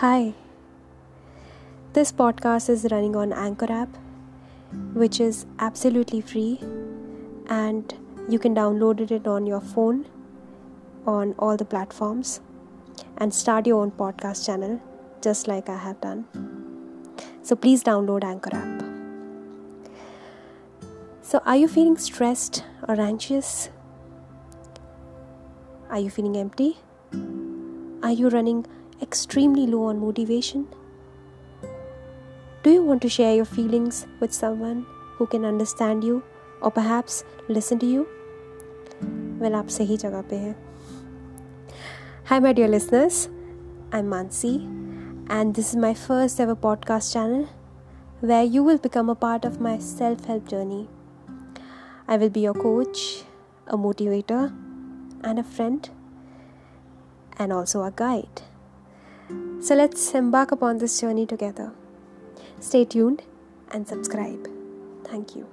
Hi. This podcast is running on Anchor app, which is absolutely free, and you can download it on your phone on all the platforms and start your own podcast channel just like I have done. So please download Anchor app. So, are you feeling stressed or anxious? Are you feeling empty? Are you running extremely low on motivation? Do you want to share your feelings with someone who can understand you or perhaps listen to you? Well, आप सही जगह पे हैं. Hi, my dear listeners. I'm Mansi, and this is my first ever podcast channel where you will become a part of my self help journey. I will be your coach, a motivator, and a friend, and also a guide. So let's embark upon this journey together. Stay tuned and subscribe. Thank you.